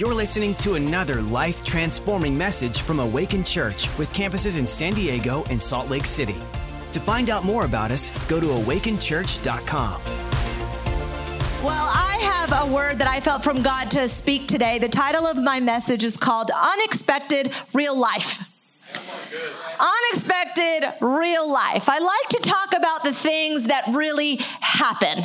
You're listening to another life transforming message from Awaken Church with campuses in San Diego and Salt Lake City. To find out more about us, go to awakenchurch.com. Well, I have a word that I felt from God to speak today. The title of my message is called Unexpected Real Life. Unexpected real life. I like to talk about the things that really happen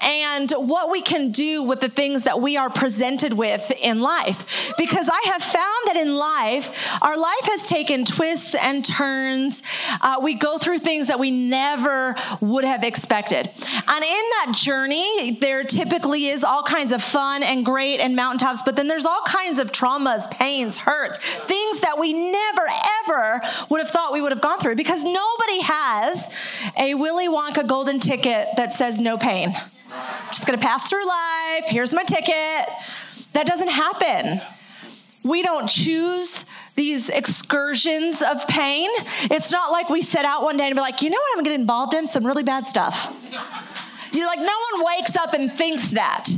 and what we can do with the things that we are presented with in life. Because I have found that in life, our life has taken twists and turns. Uh, we go through things that we never would have expected. And in that journey, there typically is all kinds of fun and great and mountaintops, but then there's all kinds of traumas, pains, hurts, things that we never, ever would have thought we would have gone through because nobody has a Willy Wonka golden ticket that says no pain. Just gonna pass through life. Here's my ticket. That doesn't happen. We don't choose these excursions of pain. It's not like we set out one day and be like, you know what, I'm gonna get involved in some really bad stuff. You're like, no one wakes up and thinks that.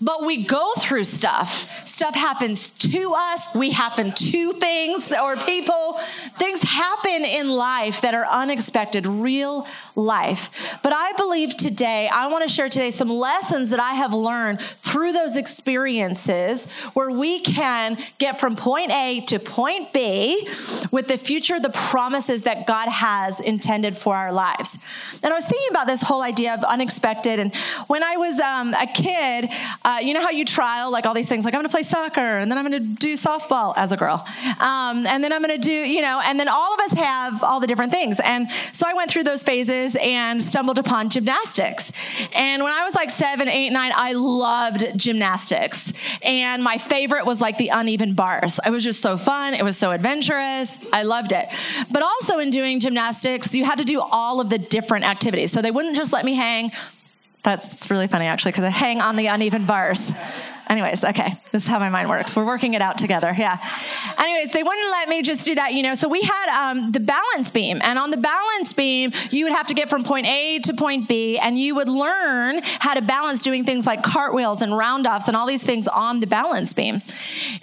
But we go through stuff. Stuff happens to us. We happen to things or people. Things happen in life that are unexpected, real life. But I believe today, I want to share today some lessons that I have learned through those experiences where we can get from point A to point B with the future, the promises that God has intended for our lives. And I was thinking about this whole idea of unexpected. And when I was um, a kid, uh, you know how you trial like all these things, like I'm going to play soccer, and then I'm going to do softball as a girl, um, and then I'm going to do, you know, and then all of us have all the different things. And so I went through those phases and stumbled upon gymnastics. And when I was like seven, eight, nine, I loved gymnastics, and my favorite was like the uneven bars. It was just so fun. It was so adventurous. I loved it. But also in doing gymnastics, you had to do all of the different activities. So they wouldn't just let me hang that's really funny, actually, because I hang on the uneven bars. Anyways, okay, this is how my mind works. We're working it out together. Yeah. Anyways, they wouldn't let me just do that, you know. So we had um, the balance beam, and on the balance beam, you would have to get from point A to point B, and you would learn how to balance doing things like cartwheels and roundoffs and all these things on the balance beam.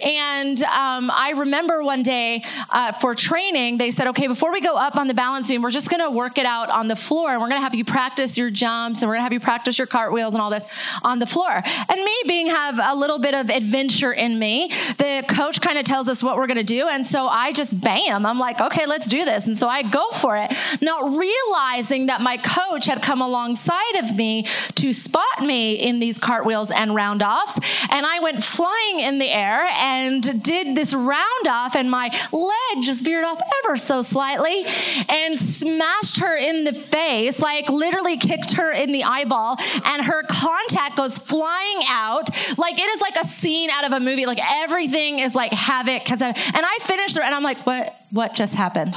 And um, I remember one day uh, for training, they said, okay, before we go up on the balance beam, we're just going to work it out on the floor, and we're going to have you practice your jumps, and we're going to have you practice your cartwheels and all this on the floor. And me being have a little bit of adventure in me. The coach kind of tells us what we're going to do. And so I just bam, I'm like, okay, let's do this. And so I go for it, not realizing that my coach had come alongside of me to spot me in these cartwheels and roundoffs. And I went flying in the air and did this roundoff, and my leg just veered off ever so slightly and smashed her in the face, like literally kicked her in the eyeball, and her contact goes flying out. Like it is like a scene out of a movie. Like everything is like havoc. Cause and I finished and I'm like, what, what just happened?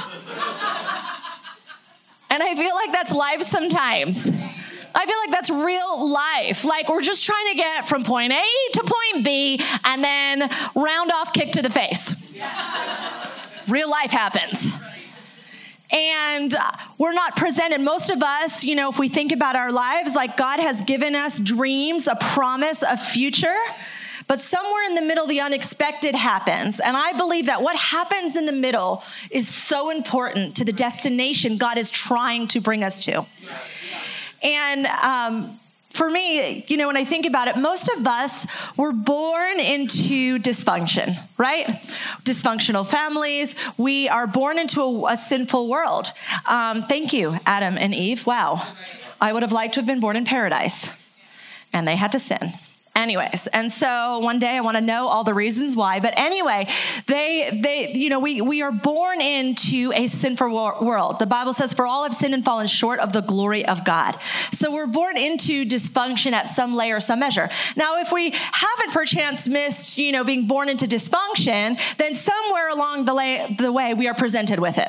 and I feel like that's life sometimes. I feel like that's real life. Like we're just trying to get from point A to point B and then round off kick to the face. real life happens and we're not presented. Most of us, you know, if we think about our lives, like God has given us dreams, a promise, a future. But somewhere in the middle, the unexpected happens. And I believe that what happens in the middle is so important to the destination God is trying to bring us to. And um, for me, you know, when I think about it, most of us were born into dysfunction, right? Dysfunctional families. We are born into a, a sinful world. Um, thank you, Adam and Eve. Wow. I would have liked to have been born in paradise, and they had to sin. Anyways, and so one day I want to know all the reasons why. But anyway, they they you know we we are born into a sinful world. The Bible says, "For all have sinned and fallen short of the glory of God." So we're born into dysfunction at some layer, some measure. Now, if we haven't perchance missed, you know, being born into dysfunction, then somewhere along the, lay, the way we are presented with it.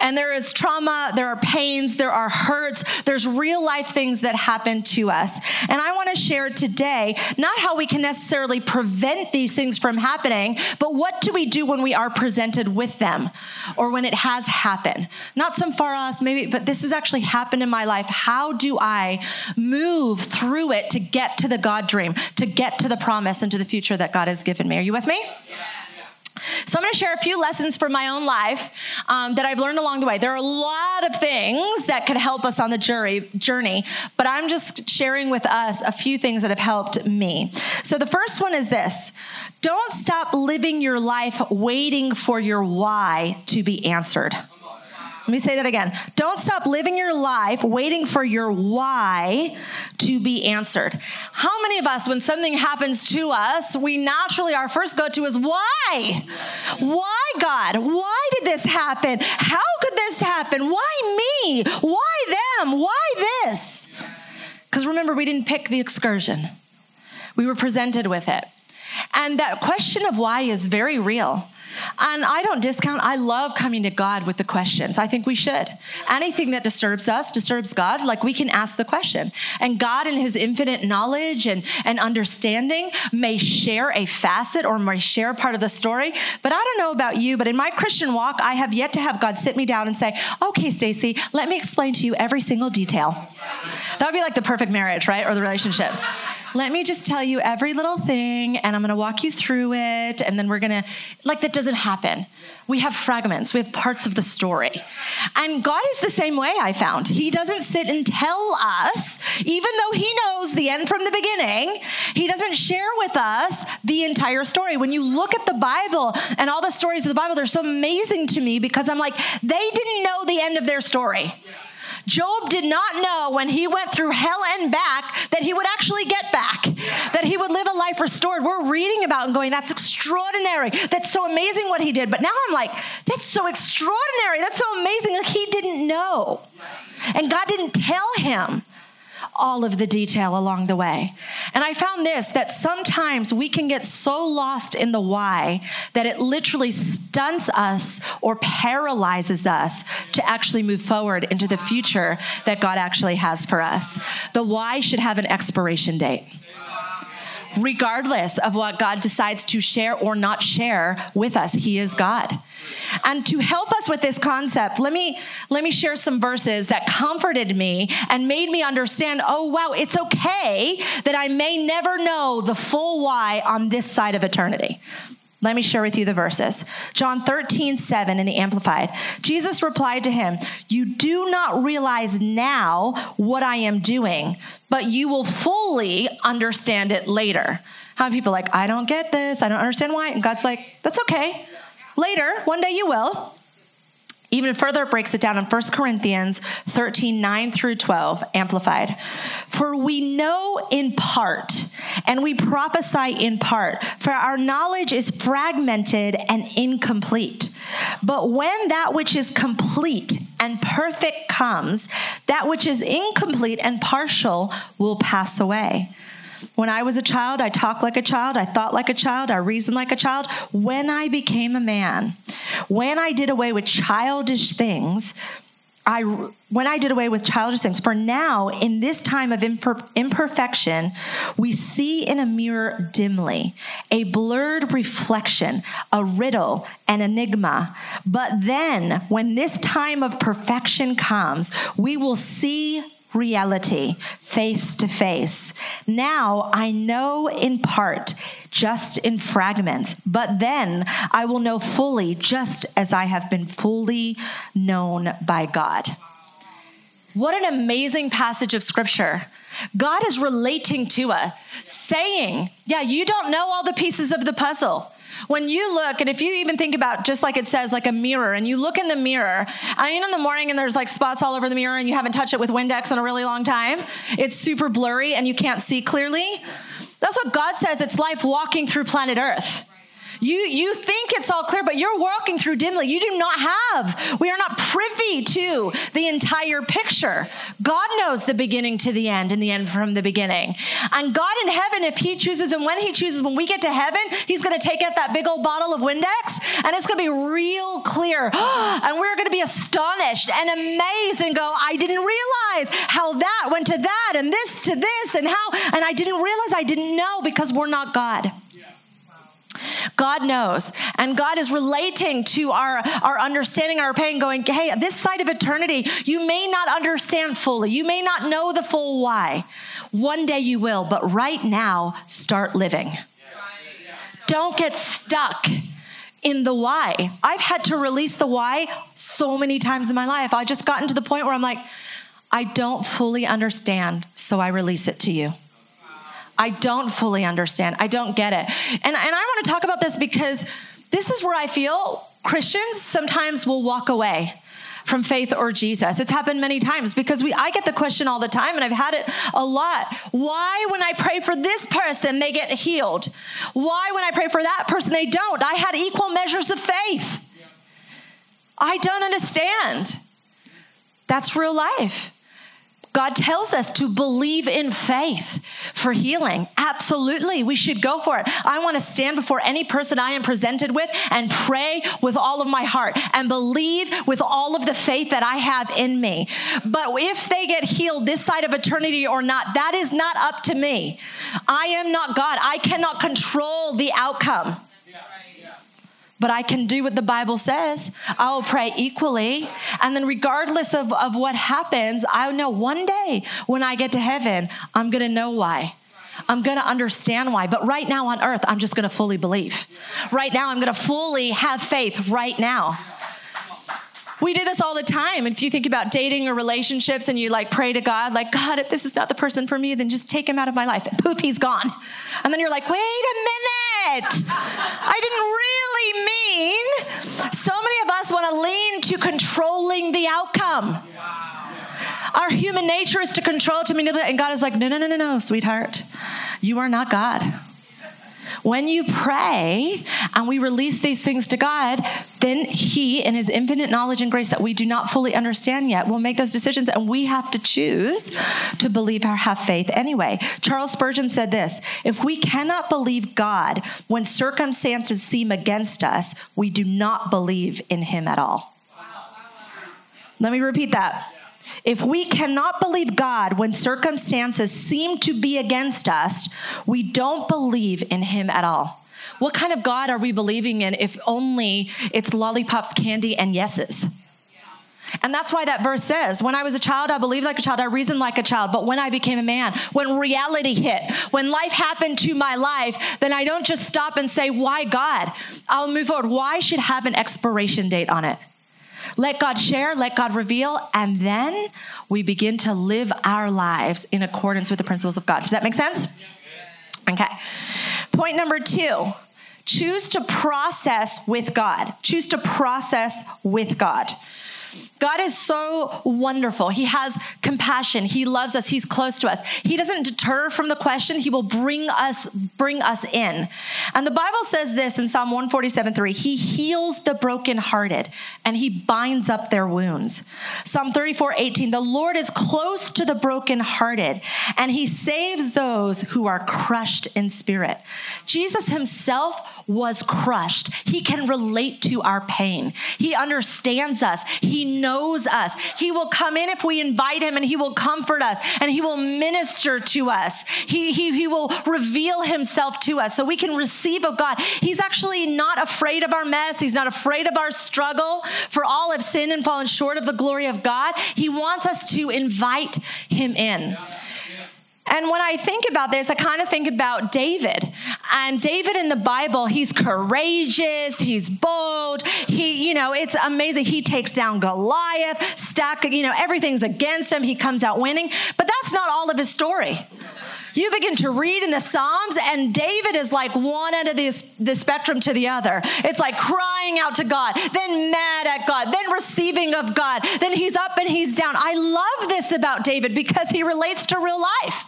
And there is trauma, there are pains, there are hurts, there's real life things that happen to us. And I want to share today not how we can necessarily prevent these things from happening, but what do we do when we are presented with them or when it has happened? Not some far off, maybe, but this has actually happened in my life. How do I move through it to get to the God dream, to get to the promise and to the future that God has given me? Are you with me? Yeah. So I'm going to share a few lessons from my own life um, that I've learned along the way. There are a lot of things that could help us on the jury, journey, but I'm just sharing with us a few things that have helped me. So the first one is this don't stop living your life waiting for your why to be answered. Let me say that again. Don't stop living your life waiting for your why to be answered. How many of us, when something happens to us, we naturally, our first go to is why? Why, God? Why did this happen? How could this happen? Why me? Why them? Why this? Because remember, we didn't pick the excursion, we were presented with it. And that question of why is very real. And I don't discount, I love coming to God with the questions. I think we should. Anything that disturbs us disturbs God, like we can ask the question. And God, in his infinite knowledge and, and understanding, may share a facet or may share part of the story. But I don't know about you, but in my Christian walk, I have yet to have God sit me down and say, okay, Stacy, let me explain to you every single detail. That would be like the perfect marriage, right? Or the relationship let me just tell you every little thing and I'm going to walk you through it. And then we're going to, like, that doesn't happen. We have fragments, we have parts of the story. And God is the same way, I found. He doesn't sit and tell us, even though He knows the end from the beginning, He doesn't share with us the entire story. When you look at the Bible and all the stories of the Bible, they're so amazing to me because I'm like, they didn't know the end of their story. Yeah. Job did not know when he went through hell and back that he would actually get back, that he would live a life restored. We're reading about and going, that's extraordinary. That's so amazing what he did. But now I'm like, that's so extraordinary. That's so amazing. Like he didn't know. And God didn't tell him all of the detail along the way. And I found this that sometimes we can get so lost in the why that it literally stunts us or paralyzes us to actually move forward into the future that God actually has for us. The why should have an expiration date regardless of what God decides to share or not share with us. He is God. And to help us with this concept, let me let me share some verses that comforted me and made me understand, oh wow, it's okay that I may never know the full why on this side of eternity. Let me share with you the verses. John 13, 7 in the Amplified. Jesus replied to him, You do not realize now what I am doing, but you will fully understand it later. How many people like, I don't get this, I don't understand why? And God's like, That's okay. Later, one day you will. Even further, it breaks it down in 1 Corinthians 13, 9 through 12, amplified. For we know in part, and we prophesy in part, for our knowledge is fragmented and incomplete. But when that which is complete and perfect comes, that which is incomplete and partial will pass away. When I was a child, I talked like a child, I thought like a child, I reasoned like a child. When I became a man, when I did away with childish things, I, when I did away with childish things, for now, in this time of imperfection, we see in a mirror dimly, a blurred reflection, a riddle, an enigma. But then, when this time of perfection comes, we will see reality face to face. Now I know in part, just in fragments, but then I will know fully, just as I have been fully known by God. What an amazing passage of scripture. God is relating to us, saying, Yeah, you don't know all the pieces of the puzzle. When you look, and if you even think about just like it says, like a mirror, and you look in the mirror, I mean, in the morning and there's like spots all over the mirror, and you haven't touched it with Windex in a really long time, it's super blurry and you can't see clearly. That's what God says it's life walking through planet Earth. You, you think it's all clear, but you're walking through dimly. You do not have, we are not privy to the entire picture. God knows the beginning to the end and the end from the beginning. And God in heaven, if He chooses and when He chooses, when we get to heaven, He's going to take out that big old bottle of Windex and it's going to be real clear. and we're going to be astonished and amazed and go, I didn't realize how that went to that and this to this and how, and I didn't realize I didn't know because we're not God. God knows. And God is relating to our, our understanding, our pain, going, hey, this side of eternity, you may not understand fully. You may not know the full why. One day you will, but right now, start living. Don't get stuck in the why. I've had to release the why so many times in my life. I just gotten to the point where I'm like, I don't fully understand, so I release it to you. I don't fully understand. I don't get it. And, and I want to talk about this because this is where I feel Christians sometimes will walk away from faith or Jesus. It's happened many times because we I get the question all the time and I've had it a lot. Why when I pray for this person they get healed? Why when I pray for that person they don't? I had equal measures of faith. I don't understand. That's real life. God tells us to believe in faith for healing. Absolutely, we should go for it. I want to stand before any person I am presented with and pray with all of my heart and believe with all of the faith that I have in me. But if they get healed this side of eternity or not, that is not up to me. I am not God. I cannot control the outcome but I can do what the Bible says. I'll pray equally. And then, regardless of, of what happens, I know one day when I get to heaven, I'm going to know why. I'm going to understand why. But right now on earth, I'm just going to fully believe. Right now, I'm going to fully have faith right now. We do this all the time. If you think about dating or relationships and you like pray to God, like, God, if this is not the person for me, then just take him out of my life. And poof, he's gone. And then you're like, wait a minute. I didn't mean. So many of us want to lean to controlling the outcome. Our human nature is to control, to manipulate. And God is like, no, no, no, no, no, sweetheart. You are not God. When you pray and we release these things to God, then He, in His infinite knowledge and grace that we do not fully understand yet, will make those decisions and we have to choose to believe or have faith anyway. Charles Spurgeon said this If we cannot believe God when circumstances seem against us, we do not believe in Him at all. Let me repeat that. If we cannot believe God when circumstances seem to be against us, we don't believe in Him at all. What kind of God are we believing in if only it's lollipops, candy, and yeses? And that's why that verse says, When I was a child, I believed like a child, I reasoned like a child. But when I became a man, when reality hit, when life happened to my life, then I don't just stop and say, Why God? I'll move forward. Why should have an expiration date on it? Let God share, let God reveal, and then we begin to live our lives in accordance with the principles of God. Does that make sense? Okay. Point number two choose to process with God. Choose to process with God. God is so wonderful. He has compassion. He loves us. He's close to us. He doesn't deter from the question. He will bring us bring us in. And the Bible says this in Psalm 147, 3. He heals the brokenhearted and he binds up their wounds. Psalm 34, 18. The Lord is close to the brokenhearted and he saves those who are crushed in spirit. Jesus himself was crushed. He can relate to our pain. He understands us. He knows us. He will come in if we invite him and he will comfort us and he will minister to us. He, he, he will reveal himself to us so we can receive of God. He's actually not afraid of our mess. He's not afraid of our struggle. For all have sinned and fallen short of the glory of God. He wants us to invite him in. And when I think about this, I kind of think about David. And David in the Bible, he's courageous, he's bold, he, you know, it's amazing. He takes down Goliath, stack, you know, everything's against him. He comes out winning. But that's not all of his story. You begin to read in the Psalms, and David is like one end of this, the spectrum to the other. It's like crying out to God, then mad at God, then receiving of God, then he's up and he's down. I love this about David because he relates to real life.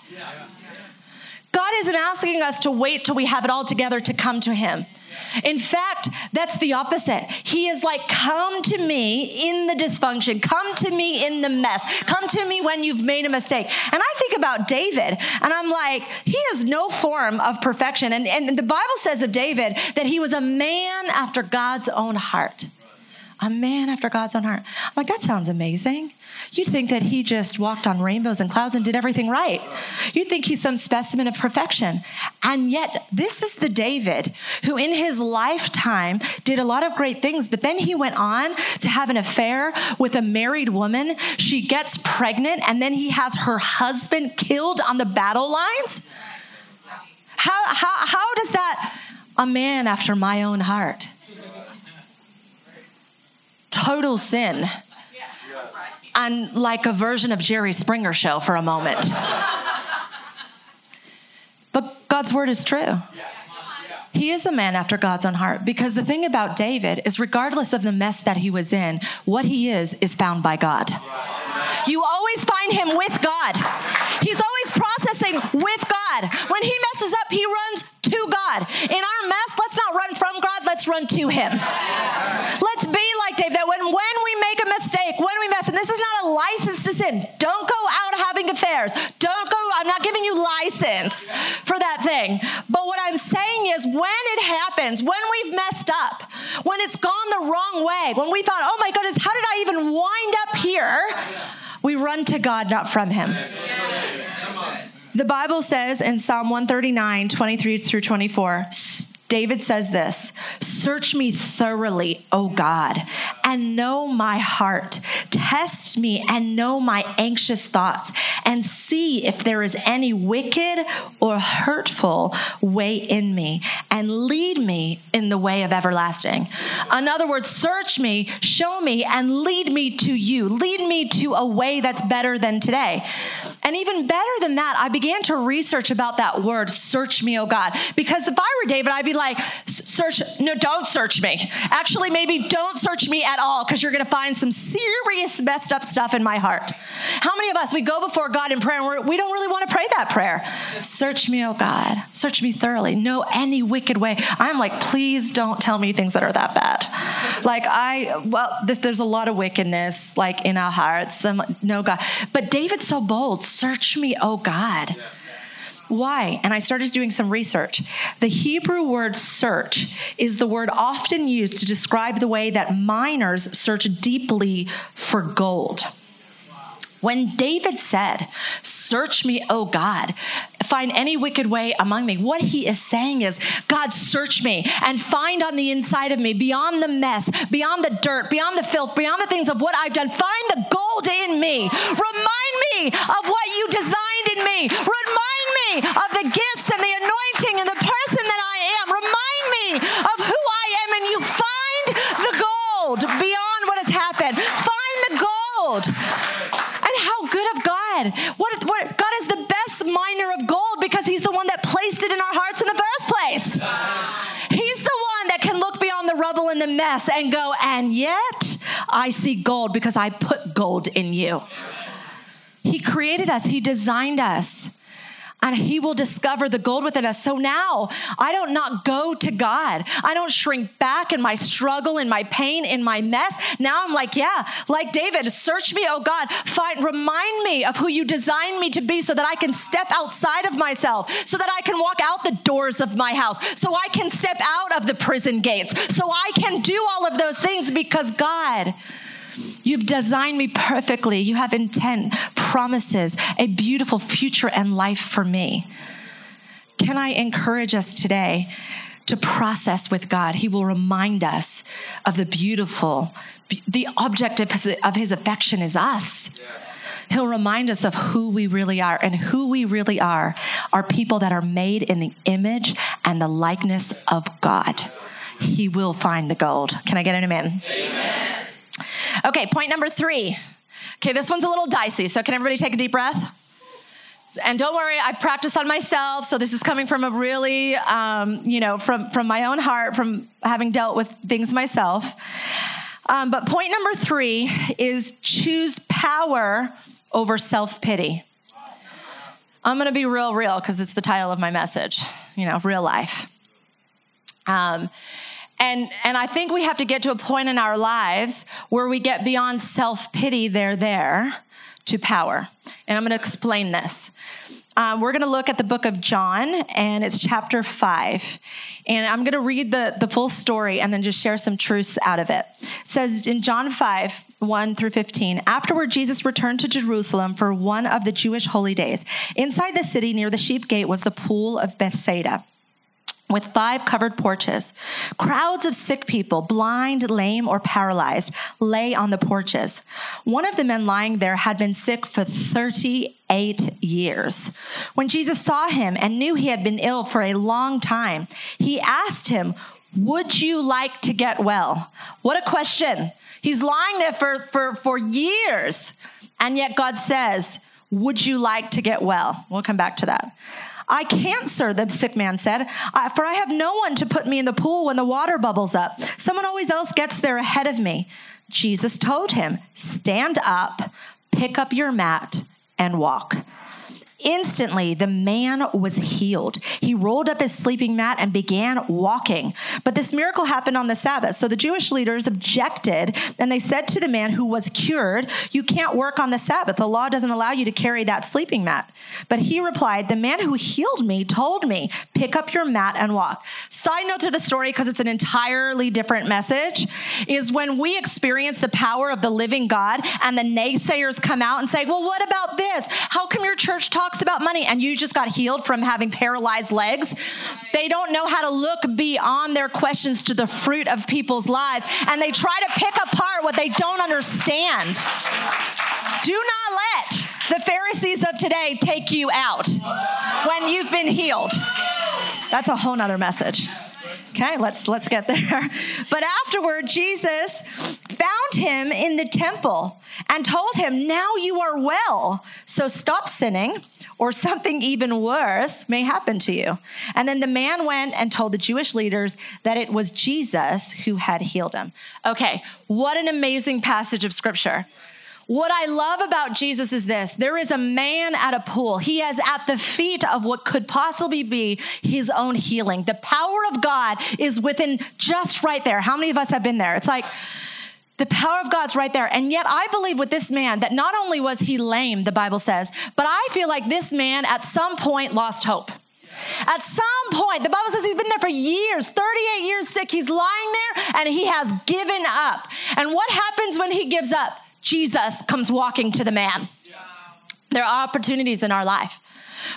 God isn't asking us to wait till we have it all together to come to Him. In fact, that's the opposite. He is like, come to me in the dysfunction, come to me in the mess, come to me when you've made a mistake. And I think about David, and I'm like, he has no form of perfection. And, and the Bible says of David that he was a man after God's own heart a man after God's own heart. I'm like, that sounds amazing. You'd think that he just walked on rainbows and clouds and did everything right. You'd think he's some specimen of perfection. And yet, this is the David who, in his lifetime, did a lot of great things, but then he went on to have an affair with a married woman. She gets pregnant, and then he has her husband killed on the battle lines. How, how, how does that, a man after my own heart? Total sin and like a version of Jerry Springer show for a moment. but God's word is true. He is a man after God's own heart because the thing about David is, regardless of the mess that he was in, what he is is found by God. You always find him with God. He's always processing with God. When he messes up, he runs to God. In our mess, let's not run from God, let's run to him. Let's be like Dave that when, when we make a mistake, when we mess, and this is not a license to sin. Don't go out having affairs. Don't go, I'm not giving you license for that thing. But what I'm saying is when it happens, when we've messed up, when it's gone the wrong way, when we thought, oh my goodness, how did I even wind up here? We run to God, not from Him. The Bible says in Psalm 139, 23 through 24, David says this Search me thoroughly, O God, and know my heart. Test me and know my anxious thoughts, and see if there is any wicked or hurtful way in me, and lead me in the way of everlasting. In other words, search me, show me, and lead me to you. Lead me to a way that's better than today. And even better than that, I began to research about that word, search me, O God, because if I were David, I'd be like, search, no, don't search me. Actually, maybe don't search me at all because you're going to find some serious messed up stuff in my heart. How many of us, we go before God in prayer and we do not really want to pray that prayer? Search me, oh God. Search me thoroughly. Know any wicked way. I'm like, please don't tell me things that are that bad. Like, I, well, this, there's a lot of wickedness like in our hearts. no, God. But David's so bold. Search me, oh God. Yeah. Why? And I started doing some research. The Hebrew word search is the word often used to describe the way that miners search deeply for gold. When David said, Search me, O God, find any wicked way among me, what he is saying is, God, search me and find on the inside of me, beyond the mess, beyond the dirt, beyond the filth, beyond the things of what I've done, find the gold in me. Remind me of what you designed in me. Remind me of the gifts and the anointing and the person that I am. Remind me of who I am, and you find the gold beyond what has happened. Find the gold. And how good of God. What, what God is the best miner of gold because He's the one that placed it in our hearts in the first place. He's the one that can look beyond the rubble and the mess and go, and yet I see gold because I put gold in you. He created us, He designed us and he will discover the gold within us. So now I don't not go to God. I don't shrink back in my struggle, in my pain, in my mess. Now I'm like, yeah, like David, search me, oh God, find, remind me of who you designed me to be so that I can step outside of myself, so that I can walk out the doors of my house, so I can step out of the prison gates, so I can do all of those things because God, You've designed me perfectly. You have intent, promises, a beautiful future and life for me. Can I encourage us today to process with God? He will remind us of the beautiful, the object of his, of his affection is us. He'll remind us of who we really are. And who we really are are people that are made in the image and the likeness of God. He will find the gold. Can I get an amen? Amen. Okay, point number three. Okay, this one's a little dicey, so can everybody take a deep breath? And don't worry, I've practiced on myself, so this is coming from a really, um, you know, from from my own heart, from having dealt with things myself. Um, but point number three is choose power over self pity. I'm going to be real, real because it's the title of my message, you know, real life. Um, and, and I think we have to get to a point in our lives where we get beyond self pity, there, there, to power. And I'm going to explain this. Um, we're going to look at the book of John, and it's chapter five. And I'm going to read the, the full story and then just share some truths out of it. It says in John 5, 1 through 15. Afterward, Jesus returned to Jerusalem for one of the Jewish holy days. Inside the city near the sheep gate was the pool of Bethsaida with five covered porches. Crowds of sick people, blind, lame, or paralyzed, lay on the porches. One of the men lying there had been sick for 38 years. When Jesus saw him and knew he had been ill for a long time, he asked him, Would you like to get well? What a question. He's lying there for, for, for years. And yet God says, Would you like to get well? We'll come back to that. I can't, sir, the sick man said, for I have no one to put me in the pool when the water bubbles up. Someone always else gets there ahead of me. Jesus told him, Stand up, pick up your mat, and walk. Instantly, the man was healed. He rolled up his sleeping mat and began walking. But this miracle happened on the Sabbath. So the Jewish leaders objected and they said to the man who was cured, You can't work on the Sabbath. The law doesn't allow you to carry that sleeping mat. But he replied, The man who healed me told me, Pick up your mat and walk. Side note to the story, because it's an entirely different message, is when we experience the power of the living God and the naysayers come out and say, Well, what about this? How come your church talks? Talks about money and you just got healed from having paralyzed legs. They don't know how to look beyond their questions to the fruit of people's lives and they try to pick apart what they don't understand. Do not let the Pharisees of today take you out when you've been healed. That's a whole nother message. Okay, let's let's get there. But afterward, Jesus found him in the temple and told him, "Now you are well. So stop sinning, or something even worse may happen to you." And then the man went and told the Jewish leaders that it was Jesus who had healed him. Okay, what an amazing passage of scripture. What I love about Jesus is this there is a man at a pool. He is at the feet of what could possibly be his own healing. The power of God is within just right there. How many of us have been there? It's like, the power of God's right there. And yet, I believe with this man that not only was he lame, the Bible says, but I feel like this man at some point lost hope. At some point, the Bible says he's been there for years, 38 years sick. He's lying there and he has given up. And what happens when he gives up? Jesus comes walking to the man. There are opportunities in our life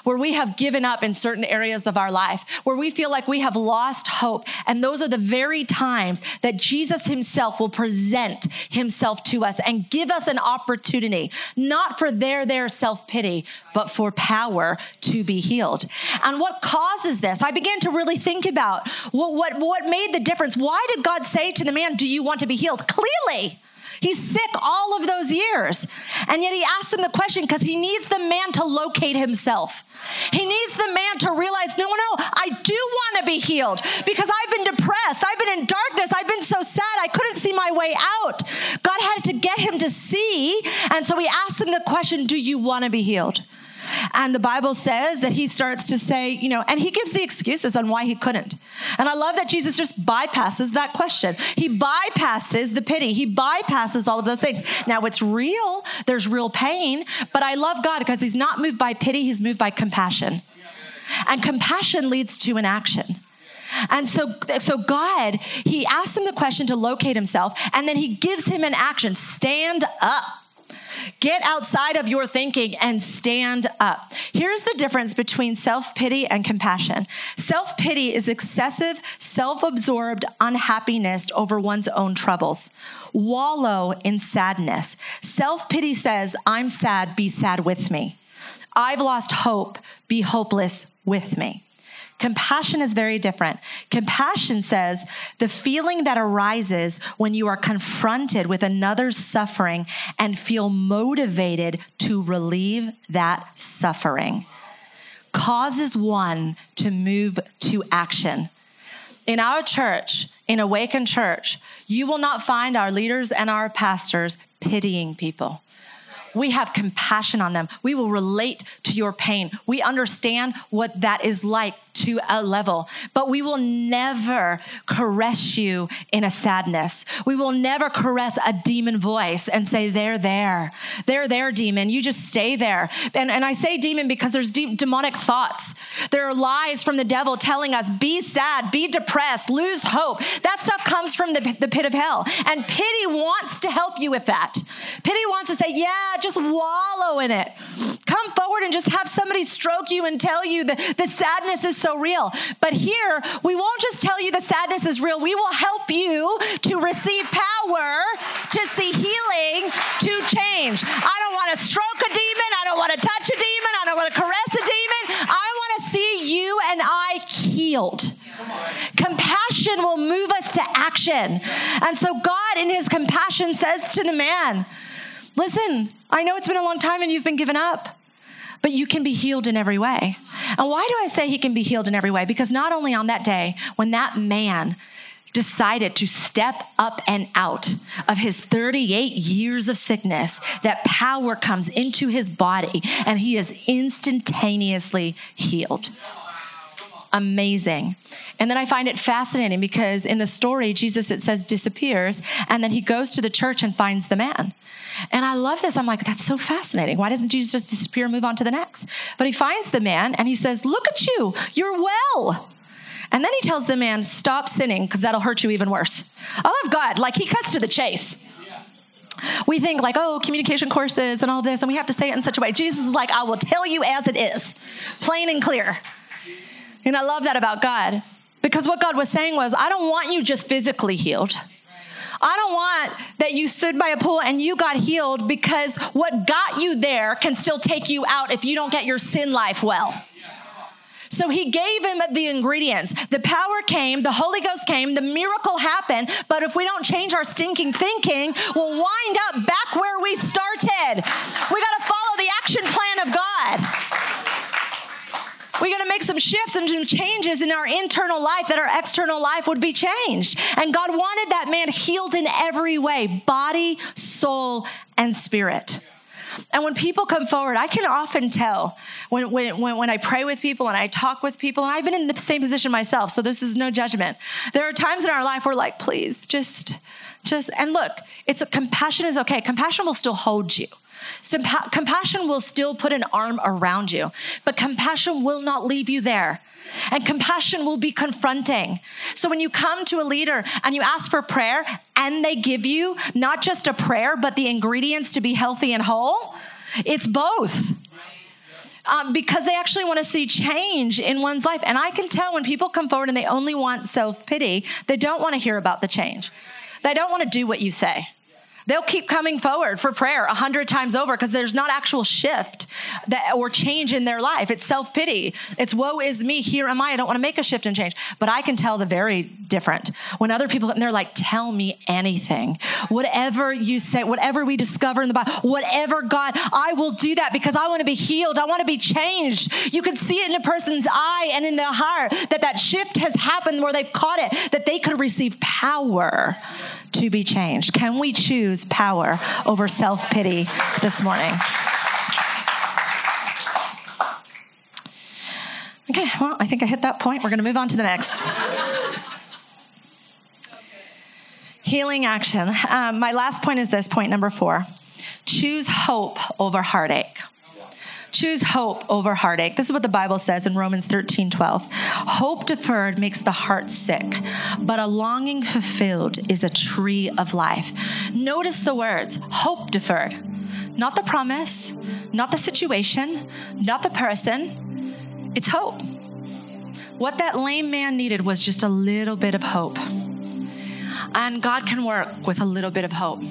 where we have given up in certain areas of our life, where we feel like we have lost hope. And those are the very times that Jesus himself will present himself to us and give us an opportunity, not for their, their self pity, but for power to be healed. And what causes this? I began to really think about what, what, what made the difference. Why did God say to the man, Do you want to be healed? Clearly, He's sick all of those years. And yet he asks him the question because he needs the man to locate himself. He needs the man to realize, no, no, I do want to be healed because I've been depressed. I've been in darkness. I've been so sad. I couldn't see my way out. God had to get him to see. And so he asks him the question, do you want to be healed? And the Bible says that he starts to say, you know, and he gives the excuses on why he couldn't. And I love that Jesus just bypasses that question. He bypasses the pity, he bypasses all of those things. Now, it's real, there's real pain, but I love God because he's not moved by pity, he's moved by compassion. And compassion leads to an action. And so, so God, he asks him the question to locate himself, and then he gives him an action stand up. Get outside of your thinking and stand up. Here's the difference between self pity and compassion self pity is excessive, self absorbed unhappiness over one's own troubles. Wallow in sadness. Self pity says, I'm sad, be sad with me. I've lost hope, be hopeless with me. Compassion is very different. Compassion says the feeling that arises when you are confronted with another's suffering and feel motivated to relieve that suffering causes one to move to action. In our church, in Awaken Church, you will not find our leaders and our pastors pitying people. We have compassion on them. We will relate to your pain. We understand what that is like to a level, but we will never caress you in a sadness. We will never caress a demon voice and say, They're there. They're there, demon. You just stay there. And, and I say demon because there's deep demonic thoughts. There are lies from the devil telling us, Be sad, be depressed, lose hope. That stuff comes from the, the pit of hell. And pity wants to help you with that. Pity wants to say, Yeah, just wallow in it. Come forward and just have somebody stroke you and tell you that the sadness is so real. But here, we won't just tell you the sadness is real. We will help you to receive power, to see healing, to change. I don't want to stroke a demon. I don't want to touch a demon. I don't want to caress a demon. I want to see you and I healed. Compassion will move us to action. And so God, in his compassion, says to the man, Listen, I know it's been a long time and you've been given up, but you can be healed in every way. And why do I say he can be healed in every way? Because not only on that day, when that man decided to step up and out of his 38 years of sickness, that power comes into his body and he is instantaneously healed amazing. And then I find it fascinating because in the story, Jesus, it says, disappears, and then he goes to the church and finds the man. And I love this. I'm like, that's so fascinating. Why doesn't Jesus just disappear and move on to the next? But he finds the man and he says, Look at you, you're well. And then he tells the man, Stop sinning because that'll hurt you even worse. I love God. Like he cuts to the chase. We think like, oh, communication courses and all this, and we have to say it in such a way. Jesus is like, I will tell you as it is, plain and clear. And I love that about God because what God was saying was, I don't want you just physically healed. I don't want that you stood by a pool and you got healed because what got you there can still take you out if you don't get your sin life well. So he gave him the ingredients. The power came, the Holy Ghost came, the miracle happened. But if we don't change our stinking thinking, we'll wind up back where we started. We got to follow the action plan of God. We got to make some shifts and some changes in our internal life that our external life would be changed. And God wanted that man healed in every way body, soul, and spirit. And when people come forward, I can often tell when, when, when, I pray with people and I talk with people, and I've been in the same position myself, so this is no judgment. There are times in our life where, like, please just, just, and look, it's a, compassion is okay. Compassion will still hold you. So, compassion will still put an arm around you, but compassion will not leave you there. And compassion will be confronting. So when you come to a leader and you ask for prayer and they give you not just a prayer, but the ingredients to be healthy and whole, it's both. Um, because they actually want to see change in one's life. And I can tell when people come forward and they only want self pity, they don't want to hear about the change. They don't want to do what you say. They'll keep coming forward for prayer a hundred times over because there's not actual shift that, or change in their life. It's self pity. It's woe is me. Here am I. I don't want to make a shift and change. But I can tell the very different when other people and they're like, "Tell me anything, whatever you say, whatever we discover in the Bible, whatever God, I will do that because I want to be healed. I want to be changed." You can see it in a person's eye and in their heart that that shift has happened where they've caught it, that they could receive power to be changed? Can we choose power over self pity this morning? Okay, well, I think I hit that point. We're going to move on to the next. Healing action. Um, my last point is this point number four choose hope over heartache. Choose hope over heartache. This is what the Bible says in Romans 13 12. Hope deferred makes the heart sick, but a longing fulfilled is a tree of life. Notice the words hope deferred, not the promise, not the situation, not the person. It's hope. What that lame man needed was just a little bit of hope. And God can work with a little bit of hope.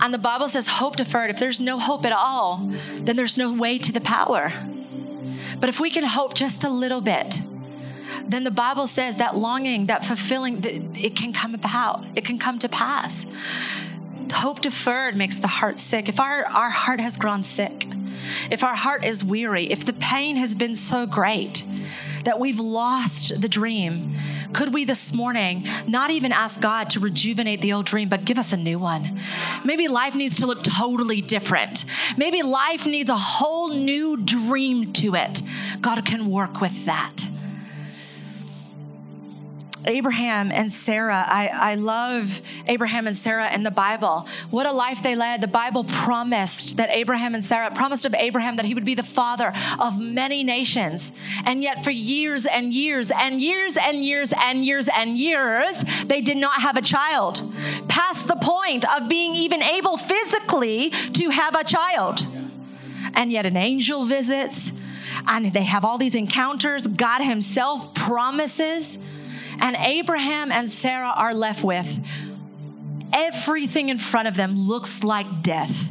And the Bible says hope deferred. If there's no hope at all, then there's no way to the power. But if we can hope just a little bit, then the Bible says that longing, that fulfilling, it can come about, it can come to pass. Hope deferred makes the heart sick. If our, our heart has grown sick, if our heart is weary, if the pain has been so great that we've lost the dream, Could we this morning not even ask God to rejuvenate the old dream, but give us a new one? Maybe life needs to look totally different. Maybe life needs a whole new dream to it. God can work with that. Abraham and Sarah. I, I love Abraham and Sarah in the Bible. What a life they led. The Bible promised that Abraham and Sarah promised of Abraham that he would be the father of many nations. And yet, for years and years and years and years and years and years, they did not have a child, past the point of being even able physically to have a child. And yet, an angel visits and they have all these encounters. God Himself promises and Abraham and Sarah are left with everything in front of them looks like death.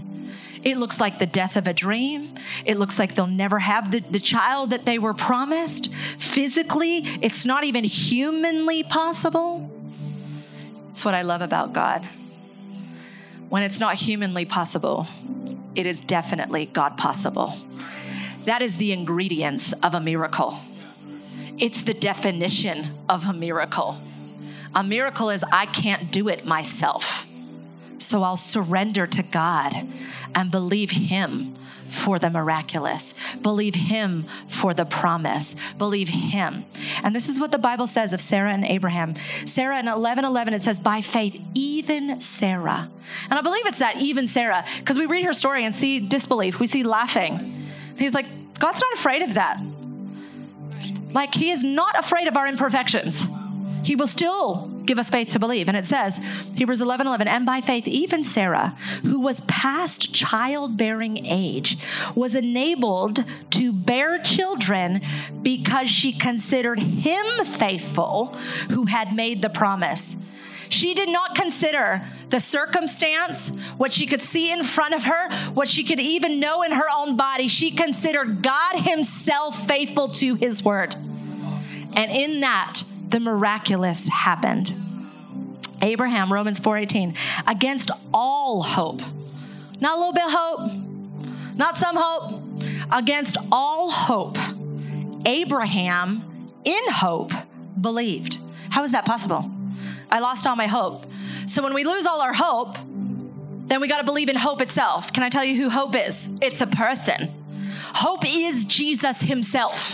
It looks like the death of a dream. It looks like they'll never have the, the child that they were promised. Physically, it's not even humanly possible. It's what I love about God. When it's not humanly possible, it is definitely God possible. That is the ingredients of a miracle. It's the definition of a miracle. A miracle is I can't do it myself. So I'll surrender to God and believe Him for the miraculous. Believe Him for the promise. Believe Him. And this is what the Bible says of Sarah and Abraham. Sarah in 11 11, it says, by faith, even Sarah. And I believe it's that even Sarah, because we read her story and see disbelief, we see laughing. He's like, God's not afraid of that. Like he is not afraid of our imperfections. He will still give us faith to believe. And it says, Hebrews 11 11, and by faith, even Sarah, who was past childbearing age, was enabled to bear children because she considered him faithful who had made the promise. She did not consider the circumstance, what she could see in front of her, what she could even know in her own body. She considered God Himself faithful to His word. And in that, the miraculous happened. Abraham, Romans 4:18, against all hope. Not a little bit hope, not some hope, against all hope. Abraham in hope believed. How is that possible? I lost all my hope. So when we lose all our hope, then we got to believe in hope itself. Can I tell you who hope is? It's a person. Hope is Jesus himself.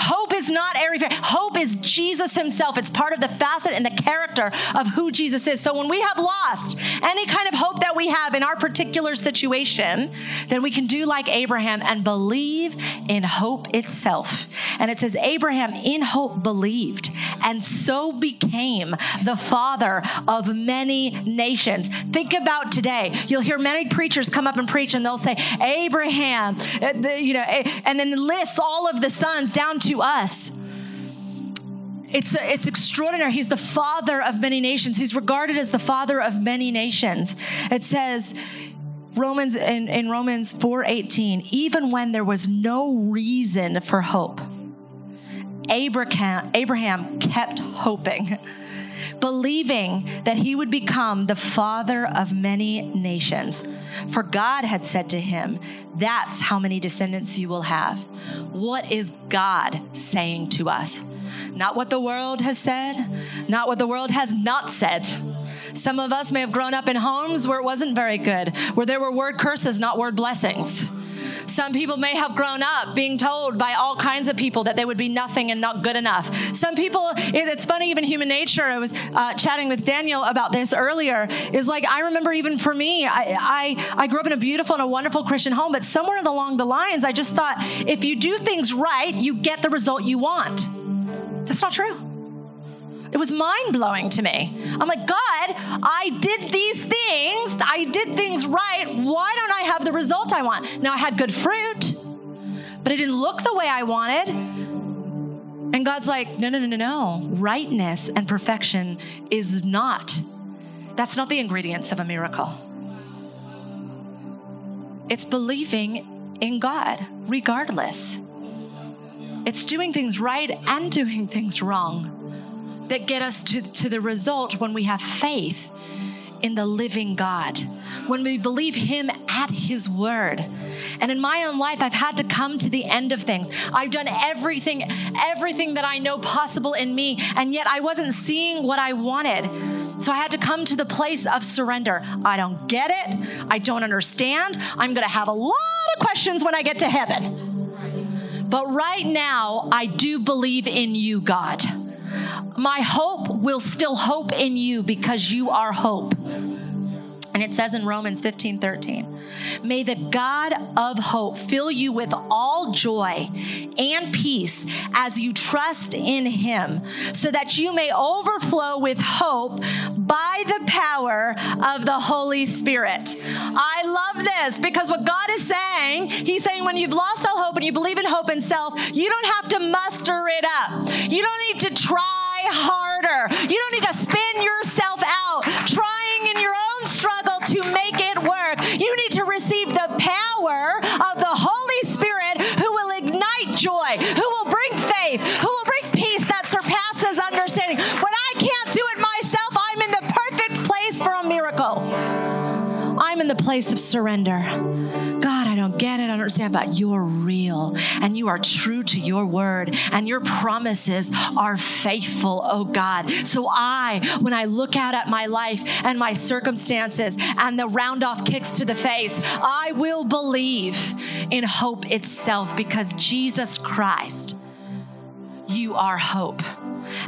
Hope is not airy fairy. Hope is Jesus himself. It's part of the facet and the character of who Jesus is. So when we have lost any kind of hope that we have in our particular situation, then we can do like Abraham and believe in hope itself. And it says, Abraham in hope believed and so became the father of many nations. Think about today. You'll hear many preachers come up and preach and they'll say, Abraham, uh, you know, and then lists all of the sons down to us. It's, it's extraordinary. He's the father of many nations. He's regarded as the father of many nations. It says, Romans in, in Romans 4:18, even when there was no reason for hope, Abraham, Abraham kept hoping, believing that he would become the father of many nations. For God had said to him, That's how many descendants you will have. What is God saying to us? Not what the world has said, not what the world has not said. Some of us may have grown up in homes where it wasn't very good, where there were word curses, not word blessings. Some people may have grown up being told by all kinds of people that they would be nothing and not good enough. Some people, it's funny, even human nature. I was uh, chatting with Daniel about this earlier. Is like I remember even for me, I, I I grew up in a beautiful and a wonderful Christian home, but somewhere along the lines, I just thought if you do things right, you get the result you want. That's not true. It was mind blowing to me. I'm like, God, I did these things. I did things right. Why don't I have the result I want? Now I had good fruit, but it didn't look the way I wanted. And God's like, no, no, no, no, no. Rightness and perfection is not, that's not the ingredients of a miracle. It's believing in God, regardless. It's doing things right and doing things wrong that get us to, to the result when we have faith in the living God, when we believe Him at His word. And in my own life, I've had to come to the end of things. I've done everything, everything that I know possible in me, and yet I wasn't seeing what I wanted. So I had to come to the place of surrender. I don't get it. I don't understand. I'm going to have a lot of questions when I get to heaven. But right now, I do believe in you, God. My hope will still hope in you because you are hope. And it says in Romans 15 13, may the God of hope fill you with all joy and peace as you trust in him, so that you may overflow with hope by the power of the Holy Spirit. I love this because what God is saying, He's saying when you've lost all hope and you believe in hope and self, you don't have to muster it up. You don't need to try harder. You don't need to spin yourself place of surrender. God, I don't get it, I don't understand, but you're real and you are true to your word and your promises are faithful, oh God. So I, when I look out at my life and my circumstances and the round off kicks to the face, I will believe in hope itself because Jesus Christ, you are hope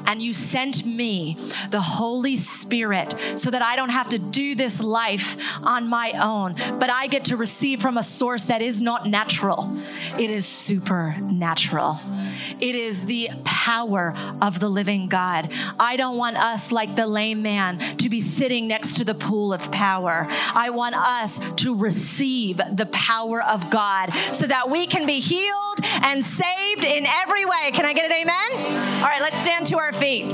and you sent me the Holy Spirit so that I don't have to do this life on my own, but I get to receive from a source that is not natural. It is supernatural. It is the power of the living God. I don't want us, like the lame man, to be sitting next to the pool of power. I want us to receive the power of God so that we can be healed and saved in every way. Can I get an amen? All right, let's stand to our feet.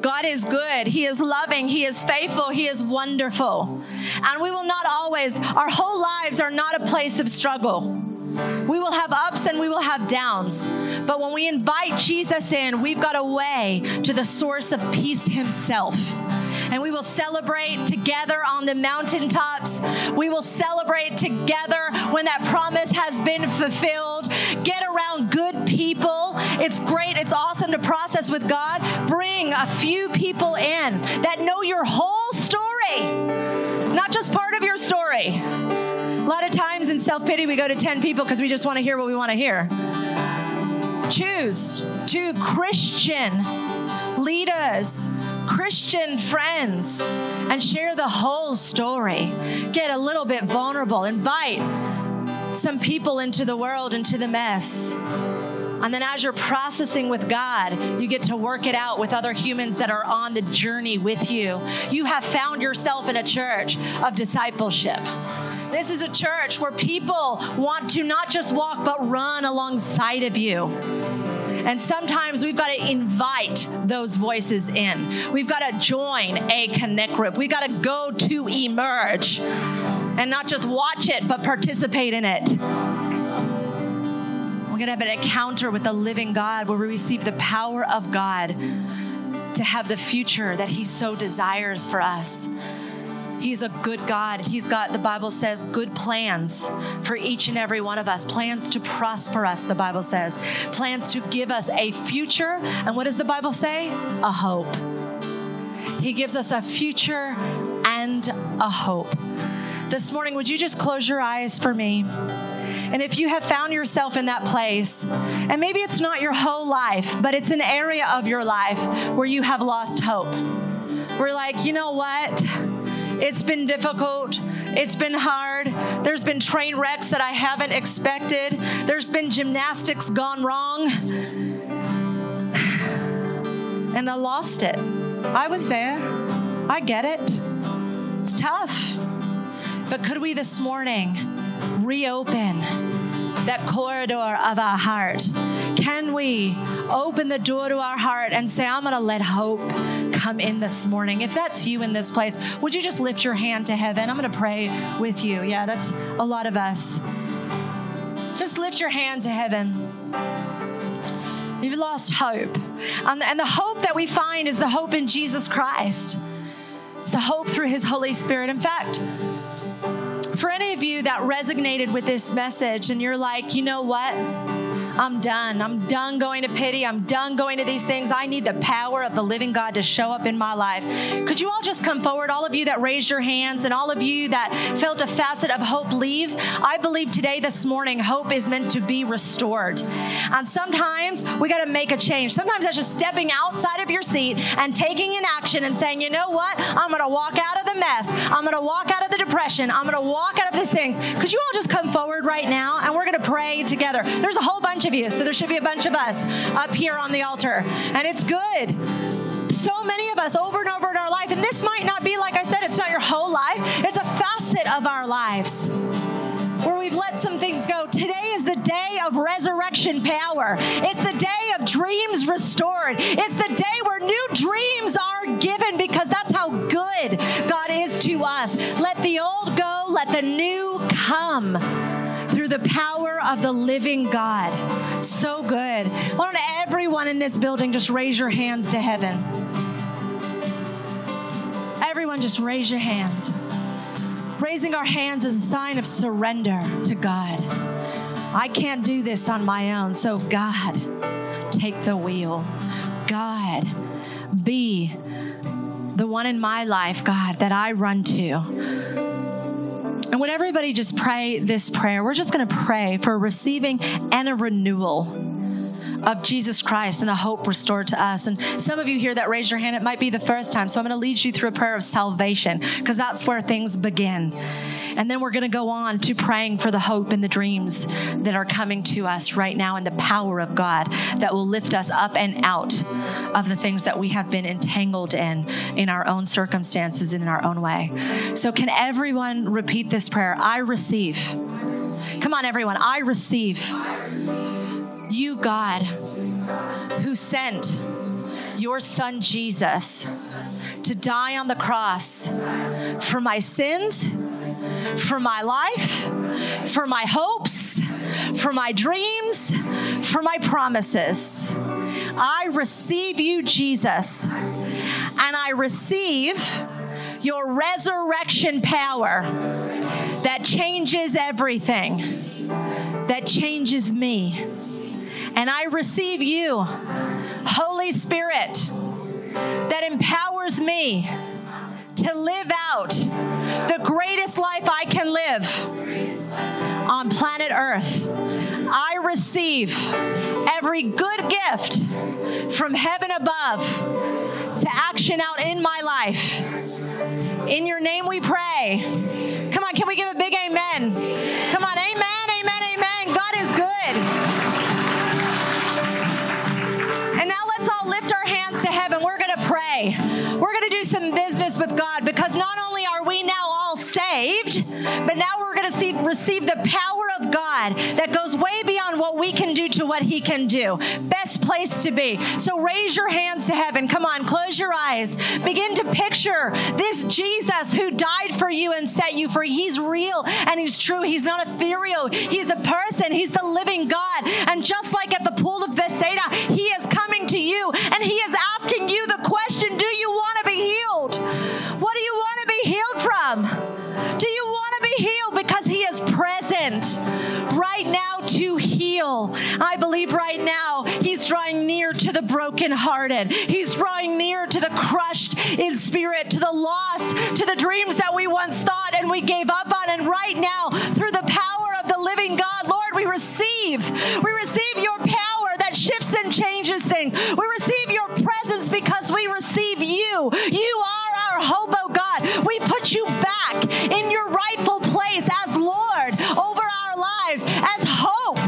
God is good. He is loving. He is faithful. He is wonderful. And we will not always, our whole lives are not a place of struggle. We will have ups and we will have downs. But when we invite Jesus in, we've got a way to the source of peace himself and we will celebrate together on the mountaintops. We will celebrate together when that promise has been fulfilled. Get around good people. It's great, it's awesome to process with God. Bring a few people in that know your whole story, not just part of your story. A lot of times in self pity, we go to 10 people because we just want to hear what we want to hear. Choose to Christian leaders, Christian friends, and share the whole story. Get a little bit vulnerable. Invite some people into the world, into the mess. And then as you're processing with God, you get to work it out with other humans that are on the journey with you. You have found yourself in a church of discipleship. This is a church where people want to not just walk, but run alongside of you. And sometimes we've got to invite those voices in. We've got to join a connect group. We've got to go to emerge and not just watch it, but participate in it. We're going to have an encounter with the living God where we receive the power of God to have the future that He so desires for us. He's a good God. He's got, the Bible says, good plans for each and every one of us. Plans to prosper us, the Bible says. Plans to give us a future. And what does the Bible say? A hope. He gives us a future and a hope. This morning, would you just close your eyes for me? And if you have found yourself in that place, and maybe it's not your whole life, but it's an area of your life where you have lost hope. We're like, you know what? It's been difficult. It's been hard. There's been train wrecks that I haven't expected. There's been gymnastics gone wrong. And I lost it. I was there. I get it. It's tough. But could we this morning reopen that corridor of our heart? Can we open the door to our heart and say, I'm going to let hope come in this morning? If that's you in this place, would you just lift your hand to heaven? I'm going to pray with you. Yeah, that's a lot of us. Just lift your hand to heaven. You've lost hope. And the hope that we find is the hope in Jesus Christ. It's the hope through His Holy Spirit. In fact, for any of you that resonated with this message and you're like, you know what? I'm done. I'm done going to pity. I'm done going to these things. I need the power of the living God to show up in my life. Could you all just come forward? All of you that raised your hands and all of you that felt a facet of hope leave. I believe today, this morning, hope is meant to be restored. And sometimes we got to make a change. Sometimes that's just stepping outside of your seat and taking an action and saying, you know what? I'm going to walk out of the mess. I'm going to walk out of the depression. I'm going to walk out of these things. Could you all just come forward right now and we're going to pray together? There's a whole bunch of you, so there should be a bunch of us up here on the altar. And it's good. So many of us over and over in our life, and this might not be, like I said, it's not your whole life, it's a facet of our lives where we've let some things go. Today is the day of resurrection power. It's the day of dreams restored. It's the day where new dreams are given because that's how good God is to us. Let the old go, let the new come through the power of the living God. So good. Why don't everyone in this building just raise your hands to heaven? Everyone, just raise your hands. Raising our hands is a sign of surrender to God. I can't do this on my own, so God, take the wheel. God, be the one in my life, God, that I run to. And would everybody just pray this prayer? We're just going to pray for receiving and a renewal of Jesus Christ and the hope restored to us. And some of you here that raised your hand, it might be the first time. So I'm going to lead you through a prayer of salvation because that's where things begin. And then we're going to go on to praying for the hope and the dreams that are coming to us right now and the power of God that will lift us up and out of the things that we have been entangled in, in our own circumstances and in our own way. So, can everyone repeat this prayer? I receive. Come on, everyone. I receive you, God, who sent your son Jesus to die on the cross for my sins, for my life, for my hopes, for my dreams, for my promises. I receive you, Jesus, and I receive your resurrection power that changes everything, that changes me and I receive you, Holy Spirit, that empowers me to live out the greatest life I can live on planet Earth. I receive every good gift from heaven above to action out in my life. In your name we pray. Come on, can we give a big amen? Come on, amen, amen, amen. God is good. Pray. We're going to do some business with God because not only are we now saved, but now we're going to see, receive the power of God that goes way beyond what we can do to what He can do. Best place to be. So raise your hands to heaven. Come on, close your eyes. Begin to picture this Jesus who died for you and set you free. He's real and He's true. He's not ethereal. He's a person. He's the living God. And just like at the pool of Bethsaida, He is coming to you and He is asking you the question Do you want to be healed? What do you want to be healed from? Do you want to be healed? Because He is present right now to heal. I believe right now He's drawing near to the brokenhearted. He's drawing near to the crushed in spirit, to the lost, to the dreams that we once thought and we gave up on. And right now, through the power of the living God, Lord, we receive. We receive your power that shifts and changes things. We receive your presence because we receive you. You are our hope, oh God. We put you back in your rightful place as Lord over our lives, as hope.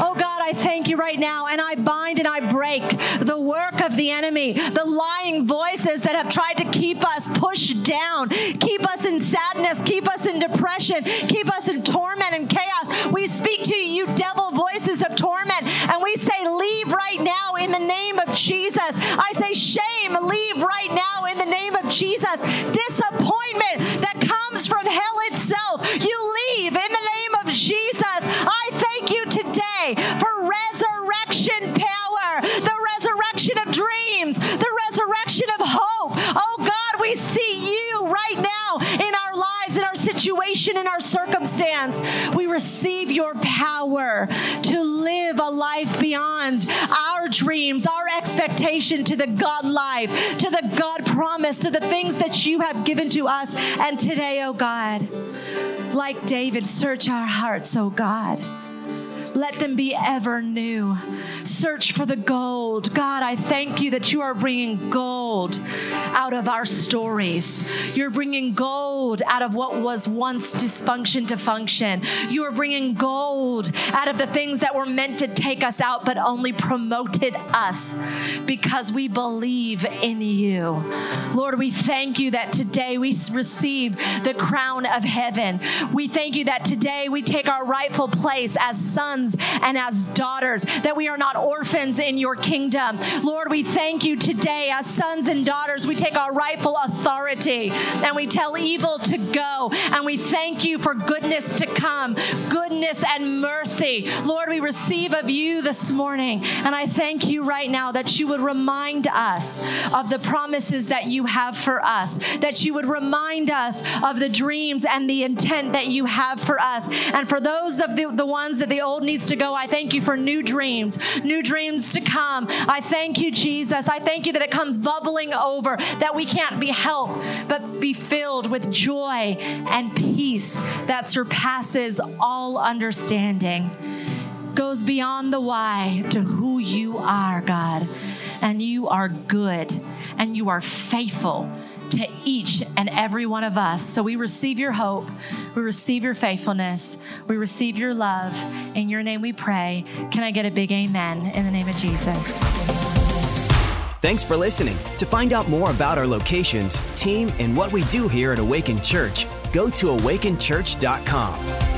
Oh God, I thank you right now, and I bind and I break the work of the enemy, the lying voices that have tried to keep us pushed down, keep us in sadness, keep us in depression, keep us in torment and chaos. We speak to you, you devil of torment. And we say, Leave right now in the name of Jesus. I say, Shame, leave right now in the name of Jesus. Disappointment that comes from hell itself, you leave in the name of Jesus. I thank you today for resurrection power, the resurrection of dreams, the resurrection of hope. Oh God, we see you right now in our lives, in our situation, in our circumstance. We receive your power live a life beyond our dreams, our expectation to the God life, to the God promise, to the things that you have given to us. And today, oh God, like David, search our hearts, oh God. Let them be ever new. Search for the gold. God, I thank you that you are bringing gold out of our stories. You're bringing gold out of what was once dysfunction to function. You are bringing gold out of the things that were meant to take us out, but only promoted us because we believe in you. Lord, we thank you that today we receive the crown of heaven. We thank you that today we take our rightful place as sons and as daughters, that we are not orphans in your kingdom. Lord, we thank you today as sons and daughters. We take our rightful authority and we tell evil to go. And we thank you for goodness to come, goodness and mercy. Lord, we receive of you this morning. And I thank you right now that you would remind us of the promises that you have for us, that you would remind us of the dreams and the intent that you have for us. And for those of the, the ones that the old needs to go, I thank you for new dreams, new dreams to come. I thank you, Jesus. I thank you that it comes bubbling over, that we can't be helped, but be filled with joy and peace that surpasses all understanding. Goes beyond the why to who you are, God. And you are good and you are faithful to each and every one of us. So we receive your hope, we receive your faithfulness, we receive your love. In your name we pray. Can I get a big amen in the name of Jesus? Thanks for listening. To find out more about our locations, team, and what we do here at Awaken Church, go to awakenchurch.com.